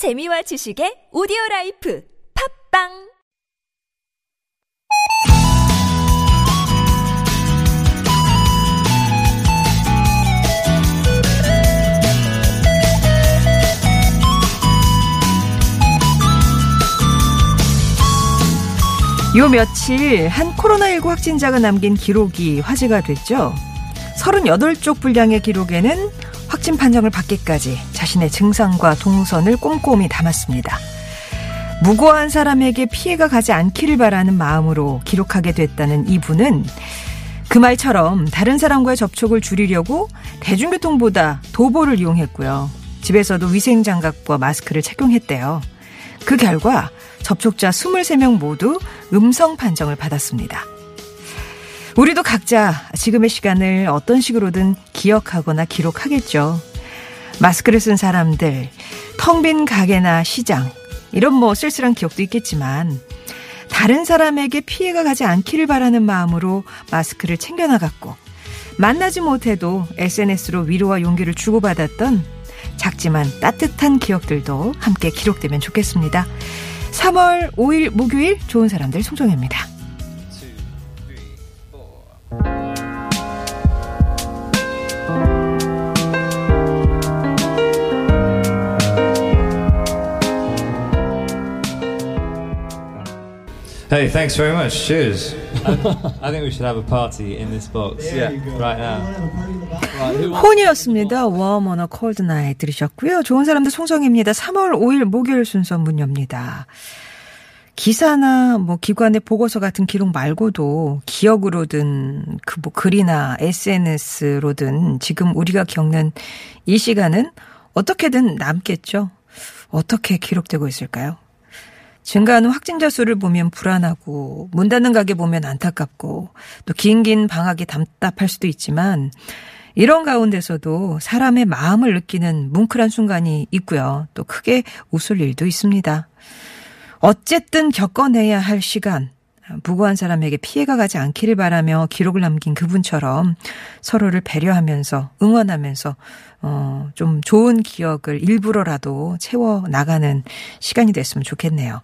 재미와 지식의 오디오 라이프 팟빵 요 며칠 한 코로나19 확진자가 남긴 기록이 화제가 됐죠. 38쪽 분량의 기록에는 확진 판정을 받기까지 자신의 증상과 동선을 꼼꼼히 담았습니다. 무고한 사람에게 피해가 가지 않기를 바라는 마음으로 기록하게 됐다는 이분은 그 말처럼 다른 사람과의 접촉을 줄이려고 대중교통보다 도보를 이용했고요. 집에서도 위생장갑과 마스크를 착용했대요. 그 결과 접촉자 23명 모두 음성 판정을 받았습니다. 우리도 각자 지금의 시간을 어떤 식으로든 기억하거나 기록하겠죠. 마스크를 쓴 사람들, 텅 빈 가게나 시장, 이런 뭐 쓸쓸한 기억도 있겠지만, 다른 사람에게 피해가 가지 않기를 바라는 마음으로 마스크를 챙겨나갔고, 만나지 못해도 SNS로 위로와 용기를 주고받았던 작지만 따뜻한 기억들도 함께 기록되면 좋겠습니다. 3월 5일 목요일 좋은 사람들 송정혜입니다. Hey, thanks very much. Cheers. I think we should have a party in this box. Yeah, right now. 혼이었습니다. Warm on a cold night 들으셨고요. 좋은 사람들 송정입니다. 3월 5일 목요일 순서 문 엽니다. 기사나 뭐 기관의 보고서 같은 기록 말고도 기억으로든 그 뭐 글이나 SNS로든 지금 우리가 겪는 이 시간은 어떻게든 남겠죠. 어떻게 기록되고 있을까요? 증가하는 확진자 수를 보면 불안하고 문 닫는 가게 보면 안타깝고 또 긴긴 방학이 답답할 수도 있지만 이런 가운데서도 사람의 마음을 느끼는 뭉클한 순간이 있고요. 또 크게 웃을 일도 있습니다. 어쨌든 겪어내야 할 시간, 무고한 사람에게 피해가 가지 않기를 바라며 기록을 남긴 그분처럼 서로를 배려하면서 응원하면서 어, 좀 좋은 기억을 일부러라도 채워 나가는 시간이 됐으면 좋겠네요.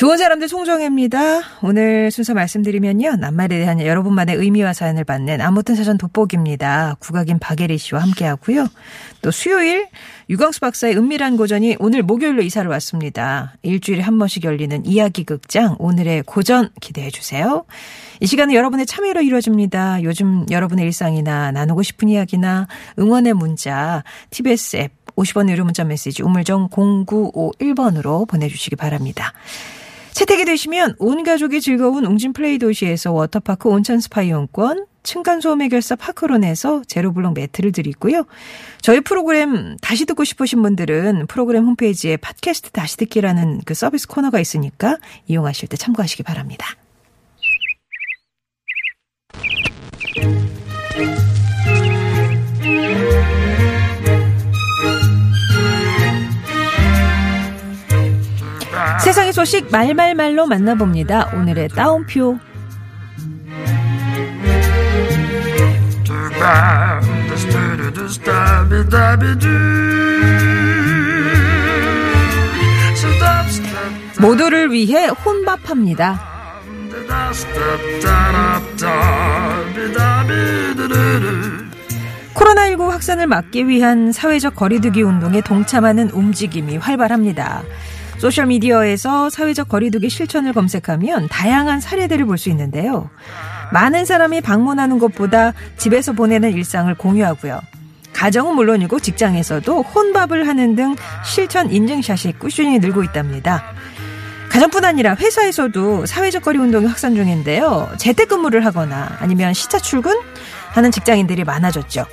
좋은 사람들 송정혜입니다. 오늘 순서 말씀드리면요. 낱말에 대한 여러분만의 의미와 사연을 받는 아무튼 사전 돋보기입니다. 국악인 박예리 씨와 함께 하고요. 또 수요일 유광수 박사의 은밀한 고전이 오늘 목요일로 이사를 왔습니다. 일주일에 한 번씩 열리는 이야기 극장 오늘의 고전 기대해 주세요. 이 시간은 여러분의 참여로 이루어집니다. 요즘 여러분의 일상이나 나누고 싶은 이야기나 응원의 문자 TBS 앱 50원 유료 문자 메시지 우물정 0951번으로 보내주시기 바랍니다. 채택이 되시면 온 가족이 즐거운 웅진 플레이 도시에서 워터파크 온천 스파 이용권, 층간소음 해결사 파크론에서 제로블록 매트를 드리고요. 저희 프로그램 다시 듣고 싶으신 분들은 프로그램 홈페이지에 팟캐스트 다시 듣기라는 그 서비스 코너가 있으니까 이용하실 때 참고하시기 바랍니다. 세상의 소식 말말말로 만나봅니다. 오늘의 따옴표. 모두를 위해 혼밥합니다. 코로나19 확산을 막기 위한 사회적 거리두기 운동에 동참하는 움직임이 활발합니다. 소셜미디어에서 사회적 거리두기 실천을 검색하면 다양한 사례들을 볼 수 있는데요. 많은 사람이 방문하는 것보다 집에서 보내는 일상을 공유하고요. 가정은 물론이고 직장에서도 혼밥을 하는 등 실천 인증샷이 꾸준히 늘고 있답니다. 가정뿐 아니라 회사에서도 사회적 거리 운동이 확산 중인데요. 재택근무를 하거나 아니면 시차 출근 하는 직장인들이 많아졌죠.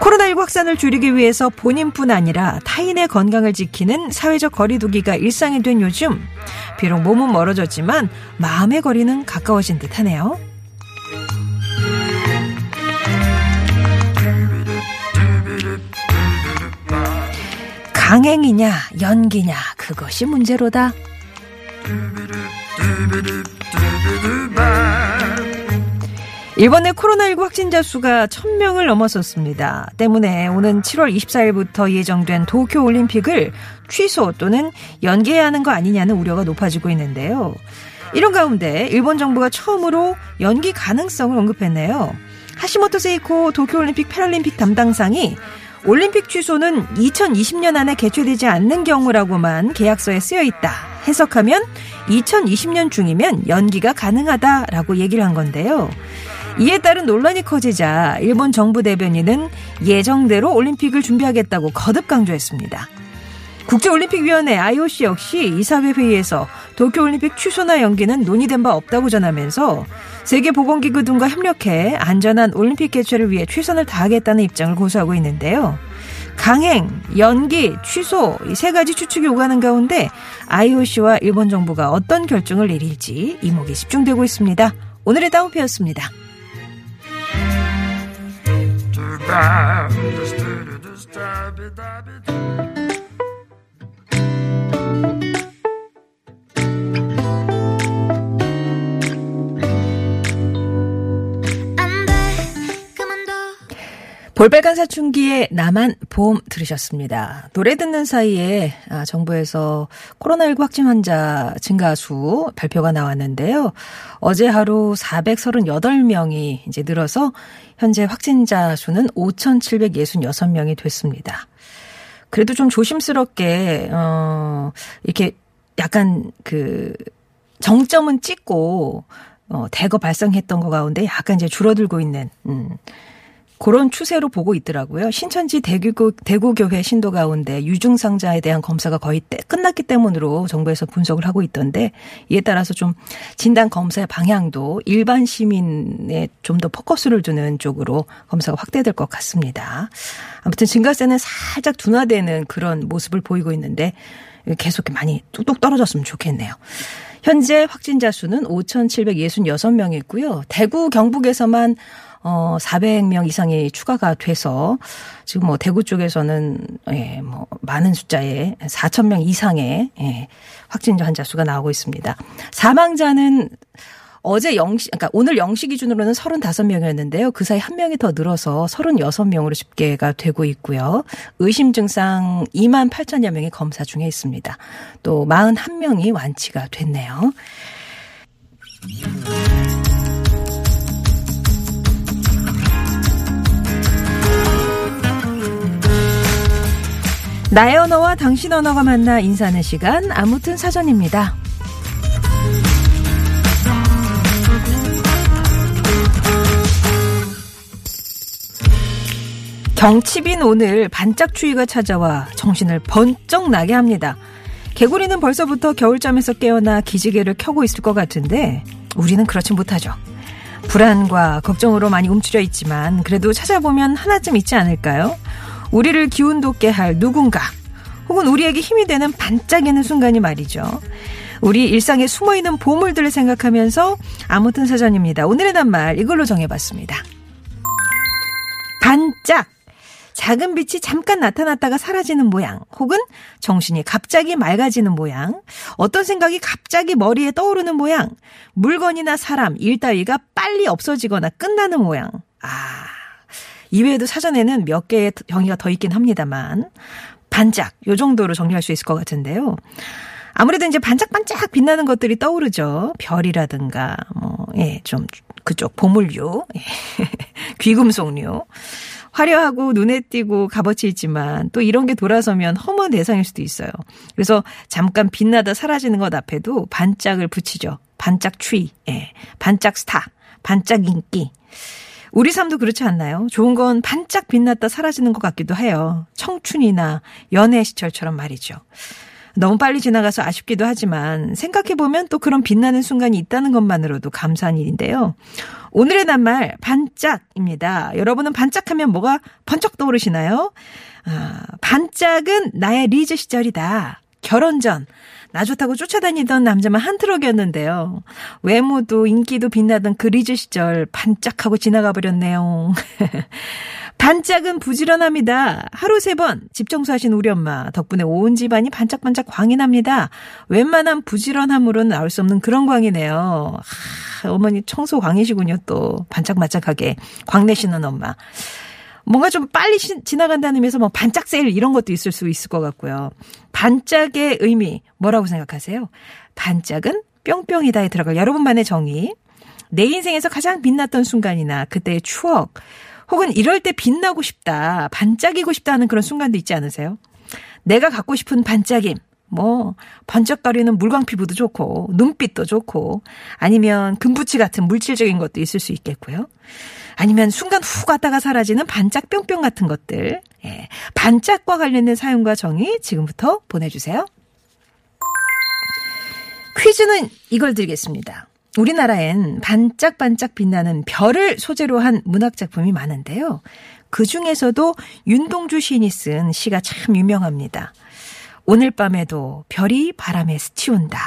코로나19 확산을 줄이기 위해서 본인뿐 아니라 타인의 건강을 지키는 사회적 거리두기가 일상이 된 요즘 비록 몸은 멀어졌지만 마음의 거리는 가까워진 듯하네요. 강행이냐 연기냐 그것이 문제로다. 일본의 코로나19 확진자 수가 1000명을 넘어섰습니다. 때문에 오는 7월 24일부터 예정된 도쿄 올림픽을 취소 또는 연기해야 하는 거 아니냐는 우려가 높아지고 있는데요. 이런 가운데 일본 정부가 처음으로 연기 가능성을 언급했네요. 하시모토 세이코 도쿄올림픽 패럴림픽 담당상이 올림픽 취소는 2020년 안에 개최되지 않는 경우라고만 계약서에 쓰여 있다. 해석하면 2020년 중이면 연기가 가능하다라고 얘기를 한 건데요. 이에 따른 논란이 커지자 일본 정부 대변인은 예정대로 올림픽을 준비하겠다고 거듭 강조했습니다. 국제올림픽위원회 IOC 역시 이사회 회의에서 도쿄올림픽 취소나 연기는 논의된 바 없다고 전하면서 세계보건기구 등과 협력해 안전한 올림픽 개최를 위해 최선을 다하겠다는 입장을 고수하고 있는데요. 강행, 연기, 취소 이 세 가지 추측이 오가는 가운데 IOC와 일본 정부가 어떤 결정을 내릴지 이목이 집중되고 있습니다. 오늘의 다운표였습니다. Understood, it. 볼빨간 사춘기에 나만 보험 들으셨습니다. 노래 듣는 사이에 아, 정부에서 코로나19 확진 환자 증가 수 발표가 나왔는데요. 어제 하루 438명이 이제 늘어서 현재 확진자 수는 5,766명이 됐습니다. 그래도 좀 조심스럽게 어 이렇게 약간 그 정점은 찍고 어 대거 발생했던 거 가운데 약간 이제 줄어들고 있는 음 그런 추세로 보고 있더라고요. 신천지 대구, 대구교회 신도 가운데 유증상자에 대한 검사가 거의 때, 끝났기 때문으로 정부에서 분석을 하고 있던데 이에 따라서 좀 진단 검사의 방향도 일반 시민에 좀 더 포커스를 두는 쪽으로 검사가 확대될 것 같습니다. 아무튼 증가세는 살짝 둔화되는 그런 모습을 보이고 있는데 계속 많이 뚝뚝 떨어졌으면 좋겠네요. 현재 확진자 수는 5,766명이고요. 대구 경북에서만 어 400명 이상이 추가가 돼서 지금 뭐 대구 쪽에서는 예, 뭐 많은 숫자의 4천 명 이상의 예, 확진자 환자 수가 나오고 있습니다. 사망자는 어제 영시, 그러니까 오늘 영시 기준으로는 35명이었는데요. 그 사이 한 명이 더 늘어서 36명으로 집계가 되고 있고요. 의심 증상 2만 8천여 명이 검사 중에 있습니다. 또 41명이 완치가 됐네요. 나의 언어와 당신 언어가 만나 인사하는 시간 아무튼 사전입니다. 경칩인 오늘 반짝 추위가 찾아와 정신을 번쩍 나게 합니다. 개구리는 벌써부터 겨울잠에서 깨어나 기지개를 켜고 있을 것 같은데 우리는 그렇지 못하죠. 불안과 걱정으로 많이 움츠려 있지만 그래도 찾아보면 하나쯤 있지 않을까요? 우리를 기운 돋게 할 누군가 혹은 우리에게 힘이 되는 반짝이는 순간이 말이죠. 우리 일상에 숨어있는 보물들을 생각하면서 아무튼 사전입니다. 오늘의 낱말 이걸로 정해봤습니다. 반짝 작은 빛이 잠깐 나타났다가 사라지는 모양, 혹은 정신이 갑자기 맑아지는 모양, 어떤 생각이 갑자기 머리에 떠오르는 모양, 물건이나 사람, 일 따위가 빨리 없어지거나 끝나는 모양. 아, 이외에도 사전에는 몇 개의 정의가 더 있긴 합니다만, 반짝, 요 정도로 정리할 수 있을 것 같은데요. 아무래도 이제 반짝반짝 빛나는 것들이 떠오르죠. 별이라든가, 뭐, 예, 좀, 그쪽, 보물류, 예. 귀금속류. 화려하고 눈에 띄고 값어치 있지만 또 이런 게 돌아서면 허무한 대상일 수도 있어요. 그래서 잠깐 빛나다 사라지는 것 앞에도 반짝을 붙이죠. 반짝 추위, 예. 반짝 스타, 반짝 인기. 우리 삶도 그렇지 않나요? 좋은 건 반짝 빛났다 사라지는 것 같기도 해요. 청춘이나 연애 시절처럼 말이죠. 너무 빨리 지나가서 아쉽기도 하지만 생각해보면 또 그런 빛나는 순간이 있다는 것만으로도 감사한 일인데요. 오늘의 낱말 반짝입니다. 여러분은 반짝하면 뭐가 번쩍 떠오르시나요? 아, 반짝은 나의 리즈 시절이다. 결혼 전 나 좋다고 쫓아다니던 남자만 한 트럭이었는데요. 외모도 인기도 빛나던 그 리즈 시절 반짝하고 지나가 버렸네요. 반짝은 부지런합니다. 하루 세 번 집 청소하신 우리 엄마 덕분에 온 집안이 반짝반짝 광이 납니다. 웬만한 부지런함으로는 나올 수 없는 그런 광이네요. 하, 어머니 청소 광이시군요. 또 반짝반짝하게 광내시는 엄마. 뭔가 좀 빨리 시, 지나간다는 의미에서 뭐 반짝 세일 이런 것도 있을 수 있을 것 같고요. 반짝의 의미 뭐라고 생각하세요? 반짝은 뿅뿅이다에 들어갈 여러분만의 정의. 내 인생에서 가장 빛났던 순간이나 그때의 추억. 혹은 이럴 때 빛나고 싶다, 반짝이고 싶다 하는 그런 순간도 있지 않으세요? 내가 갖고 싶은 반짝임. 뭐 번쩍거리는 물광 피부도 좋고 눈빛도 좋고 아니면 금붙이 같은 물질적인 것도 있을 수 있겠고요. 아니면 순간 후 갔다가 사라지는 반짝 뿅뿅 같은 것들. 예. 반짝과 관련된 사용과 정의 지금부터 보내주세요. 퀴즈는 이걸 드리겠습니다. 우리나라엔 반짝반짝 빛나는 별을 소재로 한 문학작품이 많은데요. 그 중에서도 윤동주 시인이 쓴 시가 참 유명합니다. 오늘 밤에도 별이 바람에 스치운다.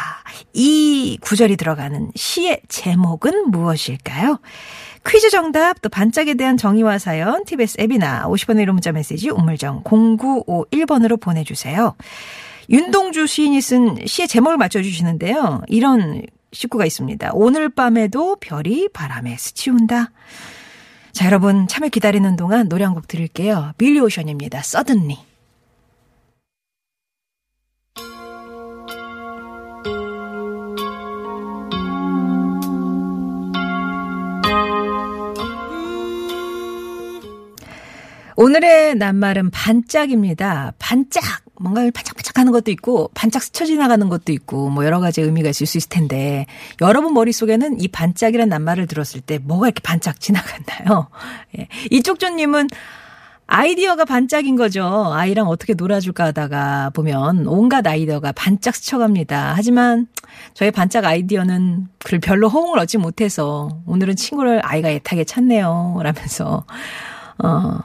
이 구절이 들어가는 시의 제목은 무엇일까요? 퀴즈 정답, 또 반짝에 대한 정의와 사연, TBS 앱이나 50원의 1호 문자 메시지 우물정 0951번으로 보내주세요. 윤동주 시인이 쓴 시의 제목을 맞춰주시는데요. 이런 식구가 있습니다. 오늘 밤에도 별이 바람에 스치운다. 자, 여러분 참여 기다리는 동안 노래 한곡 드릴게요. 빌리 오션입니다. Suddenly. 오늘의 낱말은 반짝입니다. 반짝! 뭔가 반짝반짝 하는 것도 있고 반짝 스쳐 지나가는 것도 있고 뭐 여러 가지 의미가 있을 수 있을 텐데 여러분 머릿속에는 이 반짝이란 낱말을 들었을 때 뭐가 이렇게 반짝 지나갔나요? 예. 이쪽조님은 아이디어가 반짝인 거죠. 아이랑 어떻게 놀아줄까 하다가 보면 온갖 아이디어가 반짝 스쳐갑니다. 하지만 저의 반짝 아이디어는 그 별로 호응을 얻지 못해서 오늘은 친구를 아이가 애타게 찾네요. 라면서 어,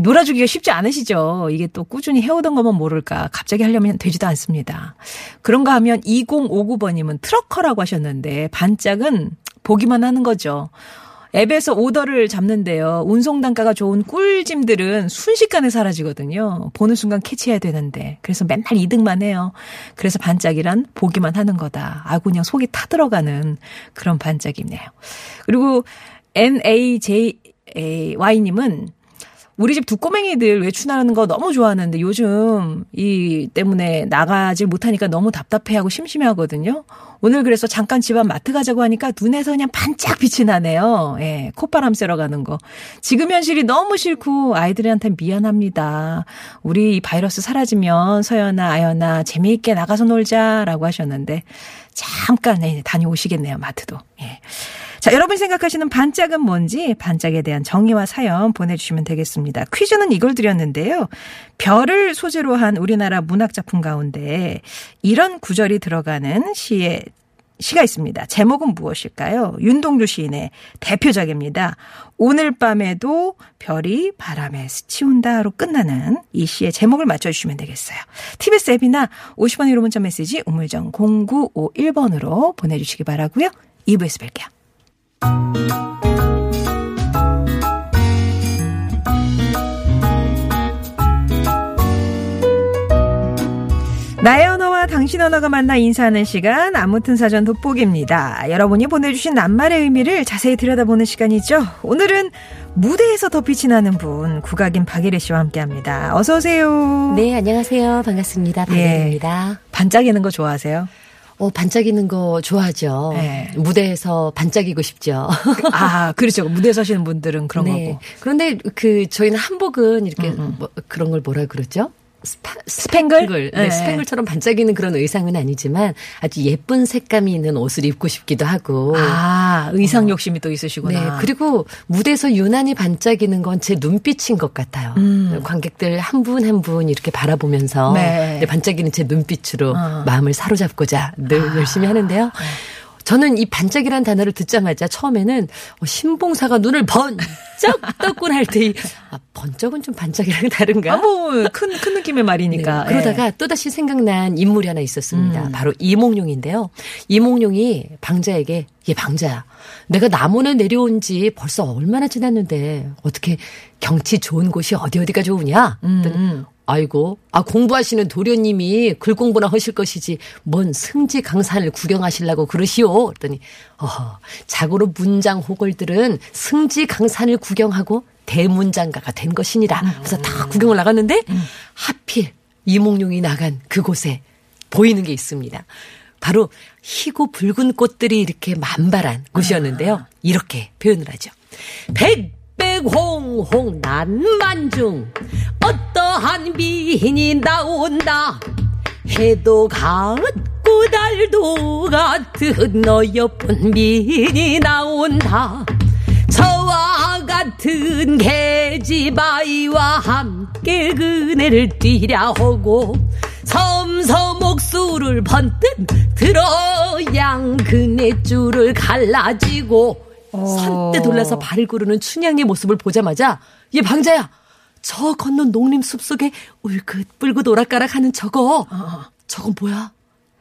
놀아주기가 쉽지 않으시죠? 이게 또 꾸준히 해오던 거면 모를까. 갑자기 하려면 되지도 않습니다. 그런가 하면 2059번님은 트럭커라고 하셨는데, 반짝은 보기만 하는 거죠. 앱에서 오더를 잡는데요. 운송 단가가 좋은 꿀짐들은 순식간에 사라지거든요. 보는 순간 캐치해야 되는데. 그래서 맨날 이득만 해요. 그래서 반짝이란 보기만 하는 거다. 아, 그냥 속이 타들어가는 그런 반짝이네요. 그리고 NAJ Y님은 우리 집 두 꼬맹이들 외출하는 거 너무 좋아하는데 요즘 이 때문에 나가질 못하니까 너무 답답해하고 심심해 하거든요. 오늘 그래서 잠깐 집안 마트 가자고 하니까 눈에서 그냥 반짝 빛이 나네요. 예, 콧바람 쐬러 가는 거. 지금 현실이 너무 싫고 아이들한테 미안합니다. 우리 이 바이러스 사라지면 서연아, 아연아 재미있게 나가서 놀자라고 하셨는데 잠깐 네, 다녀오시겠네요, 마트도. 예. 자, 여러분 생각하시는 반짝은 뭔지 반짝에 대한 정의와 사연 보내주시면 되겠습니다. 퀴즈는 이걸 드렸는데요. 별을 소재로 한 우리나라 문학작품 가운데 이런 구절이 들어가는 시의 시가 있습니다. 제목은 무엇일까요? 윤동주 시인의 대표작입니다. 오늘 밤에도 별이 바람에 스치운다로 끝나는 이 시의 제목을 맞춰주시면 되겠어요. TBS 앱이나 50원 1호 문자 메시지 우물정 0951번으로 보내주시기 바라고요. 2부에서 뵐게요. 나의 언어와 당신 언어가 만나 인사하는 시간 아무튼 사전 돋보기입니다. 여러분이 보내주신 낱말의 의미를 자세히 들여다보는 시간이죠. 오늘은 무대에서 더 빛이 나는 분 국악인 박예리 씨와 함께합니다. 어서 오세요. 네, 안녕하세요. 반갑습니다. 박예리입니다. 예, 반짝이는 거 좋아하세요? 어, 반짝이는 거 좋아하죠. 네. 무대에서 반짝이고 싶죠. 아, 그렇죠. 무대 에 서시는 분들은 그런 네. 거고. 그런데 그 저희는 한복은 이렇게 음, 음. 뭐 그런 걸 뭐라 그러죠? 스파, 스팽글? 스팽글. 네, 네. 스팽글처럼 반짝이는 그런 의상은 아니지만 아주 예쁜 색감이 있는 옷을 입고 싶기도 하고. 아, 의상 어. 욕심이 또 있으시구나. 네. 그리고 무대에서 유난히 반짝이는 건 제 눈빛인 것 같아요. 음. 관객들 한 분 한분 한분 이렇게 바라보면서 네. 반짝이는 제 눈빛으로 어. 마음을 사로잡고자 늘 아. 열심히 하는데요. 네. 저는 이 반짝이란 단어를 듣자마자 처음에는 어, 신봉사가 눈을 번쩍 떴곤 할때 아, 번쩍은 좀 반짝이랑 다른가? 아, 뭐, 큰, 큰 느낌의 말이니까. 네, 그러다가 예. 또다시 생각난 인물이 하나 있었습니다. 음. 바로 이몽룡인데요. 이몽룡이 방자에게, 얘 방자야. 내가 남원에 내려온 지 벌써 얼마나 지났는데, 어떻게 경치 좋은 곳이 어디 어디가 좋으냐? 음. 아이고, 아, 공부하시는 도련님이 글 공부나 하실 것이지, 뭔 승지 강산을 구경하시려고 그러시오. 그랬더니, 어허, 자고로 문장 호걸들은 승지 강산을 구경하고 대문장가가 된 것이니라. 그래서 다 구경을 나갔는데, 하필 이몽룡이 나간 그곳에 보이는 게 있습니다. 바로 희고 붉은 꽃들이 이렇게 만발한 곳이었는데요. 이렇게 표현을 하죠. 백 백홍홍 난만중 어떠한 미인이 나온다 해도 같고 달도 같은 너여쁜 미인이 나온다 저와 같은 계집아이와 함께 그네를 뛰랴 하고 섬섬 목수를 번뜩 들어 양 그네 줄을 갈라지고 선뜻 돌라서 발을 구르는 춘향의 모습을 보자마자 얘 방자야 저 건넌 농림 숲속에 울긋 불긋 오락가락하는 저거. 어. 저건 뭐야?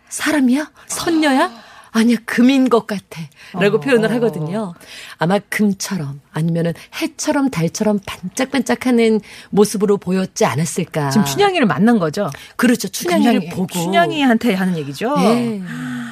사람이야? 선녀야 아니야 금인 것 같아 라고 어. 표현을 하거든요 아마 금처럼 아니면은 해처럼 달처럼 반짝반짝하는 모습으로 보였지 않았을까 지금 춘향이를 만난 거죠 그렇죠 춘향이를 춘향이, 보고 춘향이한테 하는 얘기죠 네.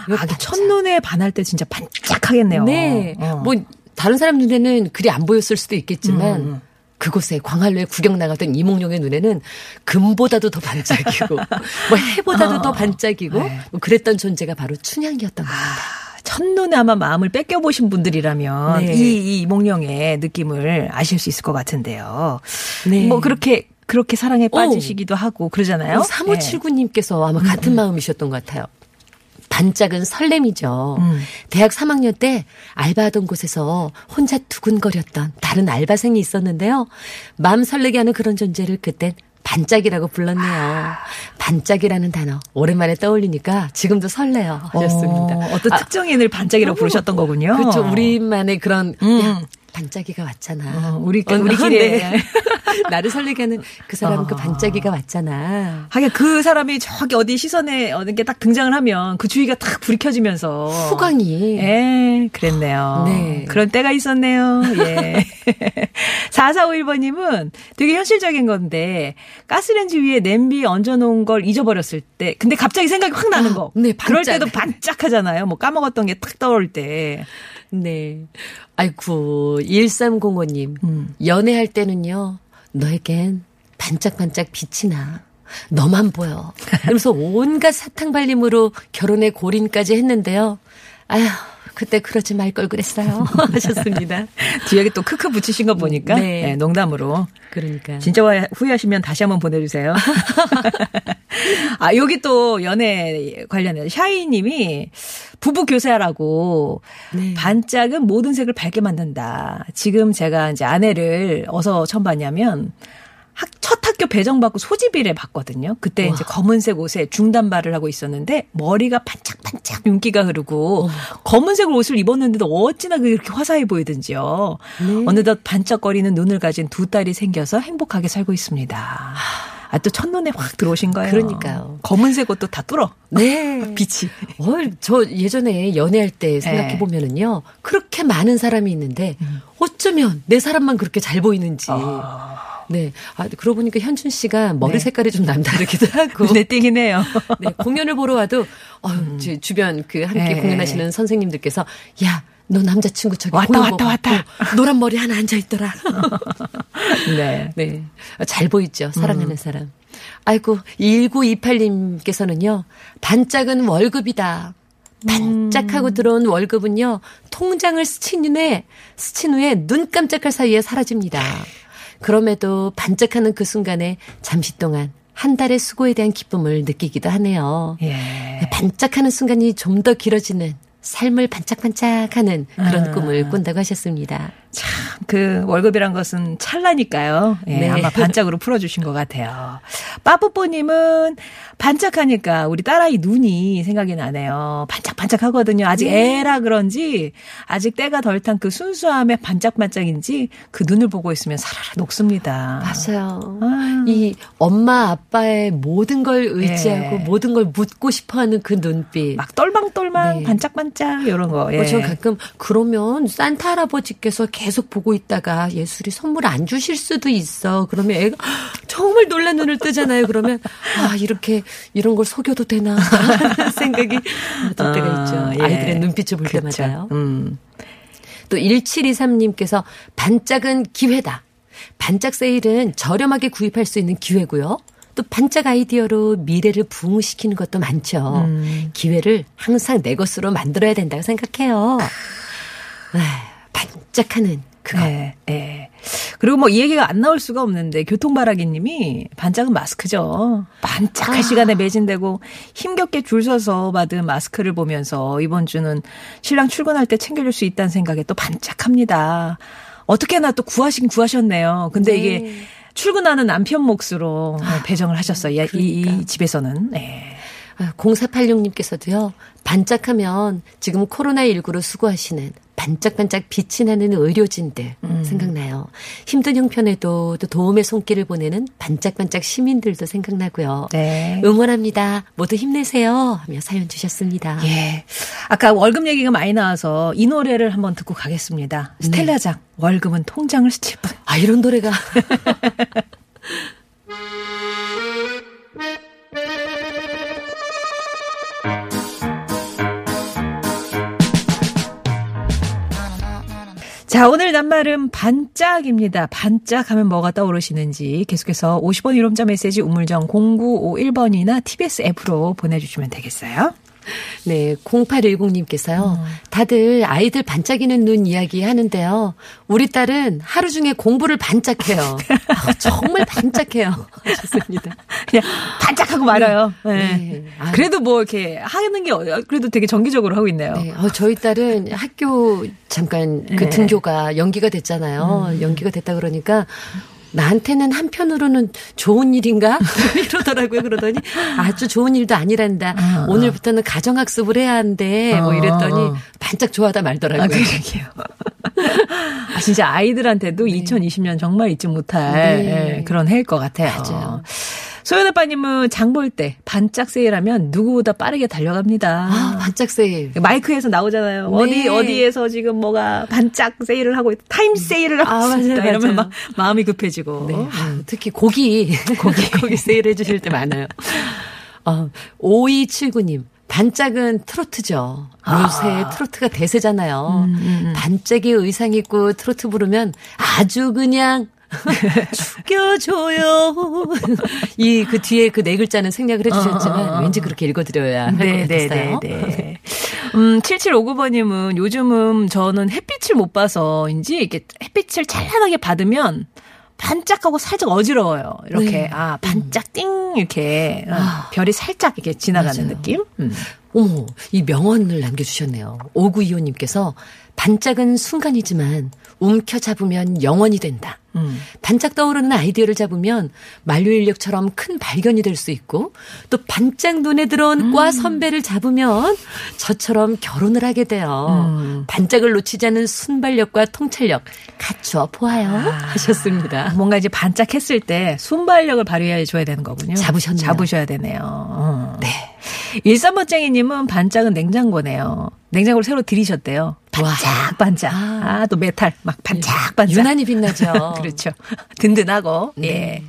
아, 첫눈에 반할 때 진짜 반짝하겠네요. 네. 어. 뭐 다른 사람 눈에는 그리 안 보였을 수도 있겠지만 음. 음. 그곳에 광활로에 구경 나갔던 이몽룡의 눈에는 금보다도 더 반짝이고 뭐 해보다도 어. 더 반짝이고 네. 뭐 그랬던 존재가 바로 춘향이었던 겁니다. 아, 첫눈에 아마 마음을 뺏겨보신 분들이라면 네. 이, 이 이몽룡의 느낌을 아실 수 있을 것 같은데요. 네. 뭐 그렇게 그렇게 사랑에 빠지시기도 오. 하고 그러잖아요. 3579님께서 아마 같은 음. 마음이셨던 것 같아요. 반짝은 설렘이죠. 음. 대학 3학년 때 알바하던 곳에서 혼자 두근거렸던 다른 알바생이 있었는데요. 마음 설레게 하는 그런 존재를 그땐 반짝이라고 불렀네요. 아. 반짝이라는 단어 오랜만에 떠올리니까 지금도 설레요. 하셨습니다. 어, 떤 아, 특정인을 반짝이라고 어, 부르셨던 거군요. 그렇죠. 우리만의 그런 음. 야, 반짝이가 왔잖아. 어, 우리 어, 우리끼리 네. 나를 설레게 하는 그 사람 어. 그 반짝이가 왔잖아. 하긴 그 사람이 저기 어디 시선에 어느 게 딱 등장을 하면 그 주위가 딱 불이 켜지면서 후광이. 예, 그랬네요. 네. 그런 때가 있었네요. 예. 4451번님은 되게 현실적인 건데 가스렌지 위에 냄비 얹어놓은 걸 잊어버렸을 때 근데 갑자기 생각이 확 나는 거. 네, 반짝. 그럴 때도 반짝하잖아요. 뭐 까먹었던 게 탁 떠올 때. 네. 아이쿠, 1305님. 음. 연애할 때는요, 너에겐 반짝반짝 빛이 나. 너만 보여. 그러면서 온갖 사탕 발림으로 결혼의 골인까지 했는데요. 아휴, 그때 그러지 말 걸 그랬어요. 하셨습니다. 뒤에 또 크크 붙이신 거 보니까 네. 네, 농담으로. 그러니까. 진짜 후회하시면 다시 한번 보내주세요. 아 여기 또 연애 관련해서 샤이님이 부부 교사라고 네. 반짝은 모든 색을 밝게 만든다. 지금 제가 이제 아내를 어서 처음 봤냐면 학, 첫 학교 배정받고 소집일에 봤거든요. 그때 와. 이제 검은색 옷에 중단발을 하고 있었는데 머리가 반짝반짝 윤기가 흐르고 어. 검은색 옷을 입었는데도 어찌나 그렇게 화사해 보이든지요. 네. 어느덧 반짝거리는 눈을 가진 두 딸이 생겨서 행복하게 살고 있습니다. 아, 또 첫눈에 확 들어오신 거예요. 그러니까요. 검은색 옷도 다 뚫어. 네. 빛이. 어, 저 예전에 연애할 때 생각해 보면은요. 네. 그렇게 많은 사람이 있는데 음. 어쩌면 내 사람만 그렇게 잘 보이는지. 어. 네. 아, 그러고 보니까 현준 씨가 머리 네. 색깔이 좀 남다르기도 하고. 눈에 띄긴 해요. 네. 공연을 보러 와도, 어, 음. 주변 그 함께 네. 공연하시는 선생님들께서, 야, 너 남자친구 저기 왔다 왔다 왔다 어, 노란 머리 하나 앉아 있더라. 네. 네. 잘 보이죠. 사랑하는 음. 사람. 아이고 1928님께서는요. 반짝은 월급이다. 반짝하고 음. 들어온 월급은요. 통장을 스친 후에 스친 후에 눈 깜짝할 사이에 사라집니다. 그럼에도 반짝하는 그 순간에 잠시 동안 한 달의 수고에 대한 기쁨을 느끼기도 하네요. 예. 반짝하는 순간이 좀 더 길어지는 삶을 반짝반짝하는 그런 아. 꿈을 꾼다고 하셨습니다. 참, 그 월급이란 것은 찰나니까요. 예, 네. 아마 반짝으로 풀어주신 것 같아요. 빠뿌뽀님은 반짝하니까 우리 딸아이 눈이 생각이 나네요. 반짝반짝하거든요. 아직 네. 애라 그런지 아직 때가 덜 탄 그 순수함의 반짝반짝인지 그 눈을 보고 있으면 사라라 녹습니다. 맞아요. 아. 이 엄마 아빠의 모든 걸 의지하고 네. 모든 걸 묻고 싶어하는 그 눈빛. 막 똘망똘망 네. 반짝반짝 이런 거. 어, 예. 저 가끔 그러면 산타 할아버지께서 계속 보고 있다가 예술이 선물 안 주실 수도 있어. 그러면 애가 정말 놀란 눈을 뜨잖아요. 그러면 아 이렇게 이런 걸 속여도 되나 생각이 들 때가 아, 있죠. 예. 아이들의 눈빛을 볼 그렇죠. 때마다요. 음. 또 1723님께서 반짝은 기회다. 반짝 세일은 저렴하게 구입할 수 있는 기회고요. 또 반짝 아이디어로 미래를 부흥시키는 것도 많죠. 음. 기회를 항상 내 것으로 만들어야 된다고 생각해요. 아, 반짝하는 그거. 네, 네. 그리고 뭐 이 얘기가 안 나올 수가 없는데 교통바라기 님이 반짝은 마스크죠. 반짝할 아. 시간에 매진되고 힘겹게 줄 서서 받은 마스크를 보면서 이번 주는 신랑 출근할 때 챙겨줄 수 있다는 생각에 또 반짝합니다. 어떻게나 또 구하신 구하셨네요. 근데 네. 이게 출근하는 남편 몫으로 아, 배정을 하셨어요. 그러니까. 이, 이 집에서는. 네. 0486님께서도요, 반짝하면 지금 코로나19로 수고하시는 반짝반짝 빛이 나는 의료진들 음. 생각나요. 힘든 형편에도 또 도움의 손길을 보내는 반짝반짝 시민들도 생각나고요. 네. 응원합니다. 모두 힘내세요. 하며 사연 주셨습니다. 예. 아까 월급 얘기가 많이 나와서 이 노래를 한번 듣고 가겠습니다. 네. 스텔라장 월급은 통장을 스칠 뿐. 아 이런 노래가 자, 오늘 낱말은 반짝입니다. 반짝하면 뭐가 떠오르시는지 계속해서 50원 이름자 메시지 우물정 0951번이나 TBS 앱으로 보내주시면 되겠어요. 네, 0810님께서요. 음. 다들 아이들 반짝이는 눈 이야기 하는데요. 우리 딸은 하루 중에 공부를 반짝해요. 아, 정말 반짝해요. 하셨습니다. 그냥 반짝하고 말아요. 네. 네. 아. 그래도 뭐 이렇게 하는 게 그래도 되게 정기적으로 하고 있네요. 네. 어, 저희 딸은 학교 잠깐 그 네. 등교가 연기가 됐잖아요. 음. 연기가 됐다 그러니까 나한테는 한편으로는 좋은 일인가? 이러더라고요. 그러더니 아주 좋은 일도 아니란다. 어, 오늘부터는 가정학습을 해야 한대. 뭐 이랬더니 어. 반짝 좋아하다 말더라고요. 아, 그러게요. 아, 진짜 아이들한테도 네. 2020년 정말 잊지 못할 네. 예, 그런 해일 것 같아요. 맞아요. 소연 아빠님은 장 볼 때 반짝 세일하면 누구보다 빠르게 달려갑니다. 아, 반짝 세일. 마이크에서 나오잖아요. 네. 어디 어디에서 지금 뭐가 반짝 세일을 하고 있다. 타임 세일을 하고 아, 있다. 맞아요, 이러면 막 마음이 급해지고. 네. 아, 특히 고기 고기 고기 세일 해 주실 때 많아요. 어, 5279님. 반짝은 트로트죠. 요새 아. 트로트가 대세잖아요. 음, 음, 음. 반짝이 의상 입고 트로트 부르면 아주 그냥 죽여줘요. 이 그 뒤에 그 네 글자는 생략을 해주셨지만 어, 어, 어. 왠지 그렇게 읽어드려야 할것 네, 네, 같았어요. 네, 네. 음, 7759번님은 요즘은 저는 햇빛을 못 봐서인지 이렇게 햇빛을 찬란하게 받으면 반짝하고 살짝 어지러워요. 이렇게 네. 아 반짝 띵 이렇게 아, 별이 살짝 이렇게 지나가는 맞아요. 느낌. 음. 어머 이 명언을 남겨주셨네요. 5925님께서 반짝은 순간이지만 움켜 잡으면 영원이 된다. 음. 반짝 떠오르는 아이디어를 잡으면 만료 인력처럼 큰 발견이 될 수 있고 또 반짝 눈에 들어온 음. 과 선배를 잡으면 저처럼 결혼을 하게 돼요. 음. 반짝을 놓치지 않은 순발력과 통찰력 갖추어 보아요 아. 하셨습니다. 뭔가 이제 반짝했을 때 순발력을 발휘해 줘야 되는 거군요. 잡으셨네요. 잡으셔야 되네요. 어. 네. 일삼번쟁이님은 반짝은 냉장고네요. 냉장고를 새로 들이셨대요. 반짝 반짝. 아, 또 메탈 막 반짝 반짝. 유난히 빛나죠. 그렇죠. 든든하고. 네. 예.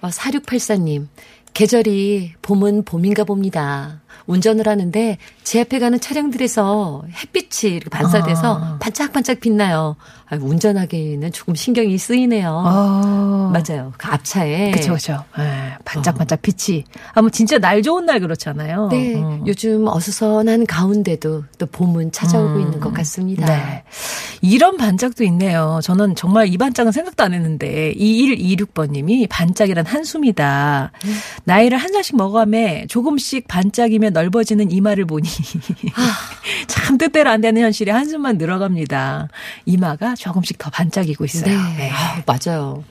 어, 4684님. 계절이 봄은 봄인가 봅니다. 운전을 하는데 제 앞에 가는 차량들에서 햇빛이 이렇게 반사돼서 아. 반짝반짝 빛나요. 아, 운전하기에는 조금 신경이 쓰이네요. 아. 맞아요. 그 앞차에. 그렇죠, 그렇죠. 반짝반짝 빛이. 아, 뭐 진짜 날 좋은 날 그렇잖아요. 네. 어. 요즘 어수선한 가운데도 또 봄은 찾아오고 음. 있는 것 같습니다. 네. 이런 반짝도 있네요. 저는 정말 이 반짝은 생각도 안 했는데 2126번님이 반짝이란 한숨이다. 음. 나이를 한 살씩 먹어가며 조금씩 반짝이 며 넓어지는 이마를 보니 아. 참 뜻대로 안 되는 현실에 한숨만 늘어갑니다. 이마가 조금씩 더 반짝이고 있어요. 네. 네. 아, 맞아요.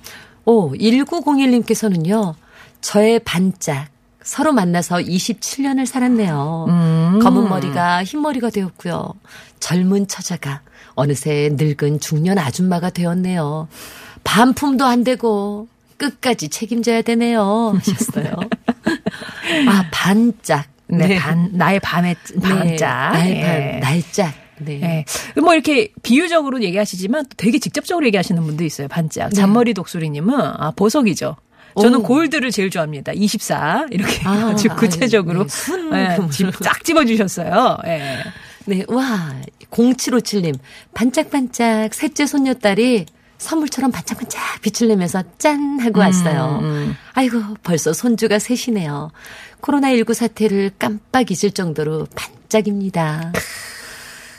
오, 1901님께서는요, 저의 반짝, 서로 만나서 27년을 살았네요. 음. 검은 머리가 흰 머리가 되었고요. 젊은 처자가 어느새 늙은 중년 아줌마가 되었네요. 반품도 안 되고 끝까지 책임져야 되네요. 하셨어요. 아, 반짝. 네, 네. 반, 나의 밤의 반짝. 네, 나의 밤, 네. 날짝. 네. 네. 뭐 이렇게 비유적으로 얘기하시지만 되게 직접적으로 얘기하시는 분도 있어요. 반짝. 네. 잔머리 독수리님은 아, 보석이죠. 저는 오. 골드를 제일 좋아합니다. 24 이렇게 아, 아주 구체적으로 네, 순 네, 쫙 집어주셨어요. 네. 네, 와 0757님 반짝반짝 셋째 손녀딸이 선물처럼 반짝반짝 빛을 내면서 짠 하고 왔어요. 음, 음. 아이고 벌써 손주가 셋이네요. 코로나19 사태를 깜빡 잊을 정도로 반짝입니다.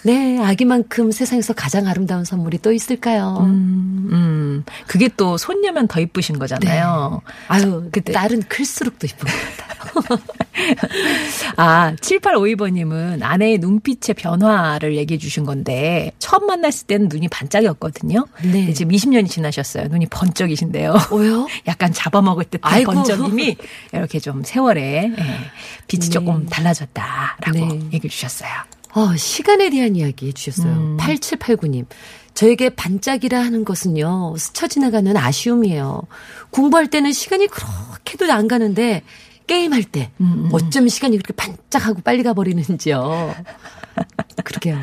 네, 아기만큼 세상에서 가장 아름다운 선물이 또 있을까요? 음, 음. 그게 또 손녀면 더 이쁘신 거잖아요. 네. 아유, 그때 딸은 클수록 더 이쁜 것 같아요. 아, 7852번님은 아내의 눈빛의 변화를 얘기해 주신 건데, 처음 만났을 때는 눈이 반짝이었거든요. 네. 지금 20년이 지나셨어요. 눈이 번쩍이신데요. 왜요? 약간 잡아먹을 듯한 아이고. 번쩍임이 이렇게 좀 세월에 예, 빛이 네. 조금 달라졌다라고 네. 얘기해 주셨어요. 어, 시간에 대한 이야기 해주셨어요. 음. 8789님. 저에게 반짝이라 하는 것은요, 스쳐 지나가는 아쉬움이에요. 공부할 때는 시간이 그렇게도 안 가는데, 게임할 때, 음, 음. 어쩜 시간이 그렇게 반짝하고 빨리 가버리는지요. 그러게요.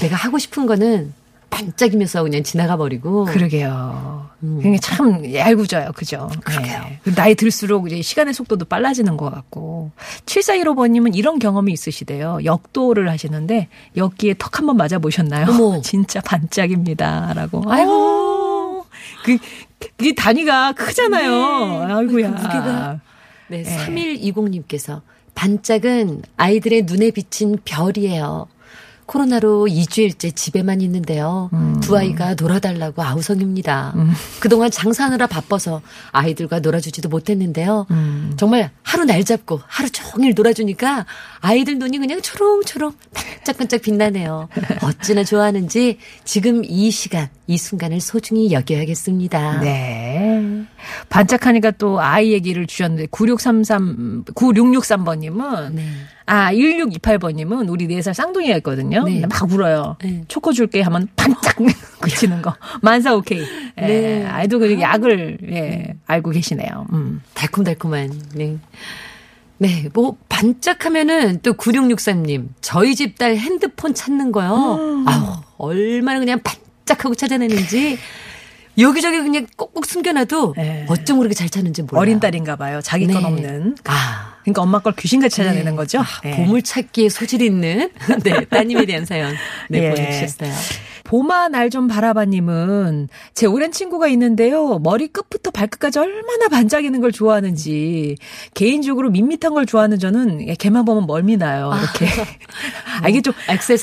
내가 하고 싶은 거는 반짝이면서 그냥 지나가 버리고. 그러게요. 음. 그게 참 얄궂어요. 그죠? 그러게요. 네. 나이 들수록 이제 시간의 속도도 빨라지는 것 같고. 7415번님은 이런 경험이 있으시대요. 역도를 하시는데 역기에 턱 한번 맞아보셨나요? 어머. 진짜 반짝입니다. 라고. 아이고. 그, 그 단위가 크잖아요. 네. 아이고야. 그 무게가. 네, 네. 3120님께서 반짝은 아이들의 눈에 비친 별이에요. 코로나로 2주일째 집에만 있는데요. 음. 두 아이가 놀아달라고 아우성입니다. 음. 그동안 장사하느라 바빠서 아이들과 놀아주지도 못했는데요. 음. 정말 하루 날 잡고 하루 종일 놀아주니까 아이들 눈이 그냥 초롱초롱 반짝반짝 빛나네요. 어찌나 좋아하는지 지금 이 시간, 이 순간을 소중히 여겨야겠습니다. 네. 반짝하니까 또 아이 얘기를 주셨는데 9633, 9663번님은 네. 아, 1628번님은 우리 4살 쌍둥이가 있거든요. 네. 막 울어요. 네. 초코 줄게 하면 반짝 그치는 거. 만사 오케이. 예. 네. 아이도 그 약을, 예, 알고 계시네요. 음. 달콤달콤한, 네. 네, 뭐, 반짝하면은 또 9663님, 저희 집 딸 핸드폰 찾는 거요. 음. 아우, 얼마나 그냥 반짝하고 찾아내는지. 여기저기 그냥 꼭꼭 숨겨놔도 네. 어쩜 그렇게 잘 찾는지 몰라요. 어린 딸인가 봐요. 자기 네. 건 없는. 아. 그러니까 엄마 걸 귀신같이 찾아내는 네. 거죠. 아, 네. 보물 찾기에 소질이 있는 네, 따님에 대한 사연 네, 예. 보내주셨어요. 봄아 날좀 바라봐님은 제 오랜 친구가 있는데요. 머리 끝부터 발끝까지 얼마나 반짝이는 걸 좋아하는지 개인적으로 밋밋한 걸 좋아하는 저는 걔만 보면 멀미 나요. 이렇게. 아, 아 이게 좀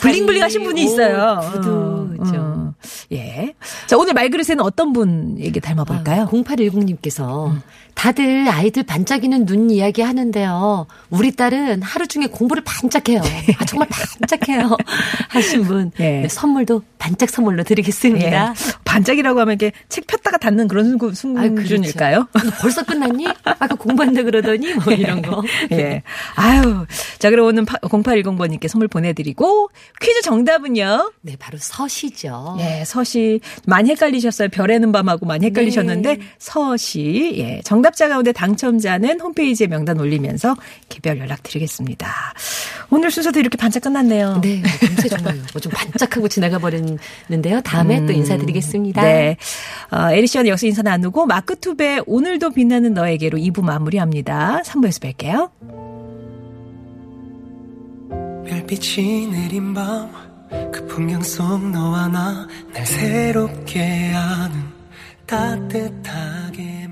블링블링하신 분이 있어요. 구두. 어, 어. 예. 자 오늘 말그릇에는 어떤 분에게 닮아볼까요? 아, 0810님께서 음. 다들 아이들 반짝이는 눈 이야기 하는데요. 우리 딸은 하루 중에 공부를 반짝해요. 아, 정말 반짝해요. 하신 분. 예. 네, 선물도 반짝 선물로 드리겠습니다. 예. 반짝이라고 하면 이렇게 책 폈다가 닫는 그런 순간일까요? 아, 그렇죠. 벌써 끝났니? 아까 공부한다 그러더니 뭐 이런 거. 예. 아유. 자, 그럼 오늘 0810번님께 선물 보내드리고 퀴즈 정답은요? 네, 바로 서시죠. 예, 서시. 많이 헷갈리셨어요. 별에는 밤하고 많이 헷갈리셨는데 네. 서시. 예. 정 정답자 가운데 당첨자는 홈페이지에 명단 올리면서 개별 연락드리겠습니다. 오늘 순서도 이렇게 반짝 끝났네요. 네, 금세 정말요. 뭐좀 반짝하고 지나가 버렸는데요. 다음에 음, 또 인사드리겠습니다. 네. 어, 에리 씨와 역시 인사 나누고 마크투베 오늘도 빛나는 너에게로 2부 마무리합니다. 3부에서 뵐게요. 별빛이 내린 밤 그 풍경 속 너와 나 날 새롭게 하는 따뜻하게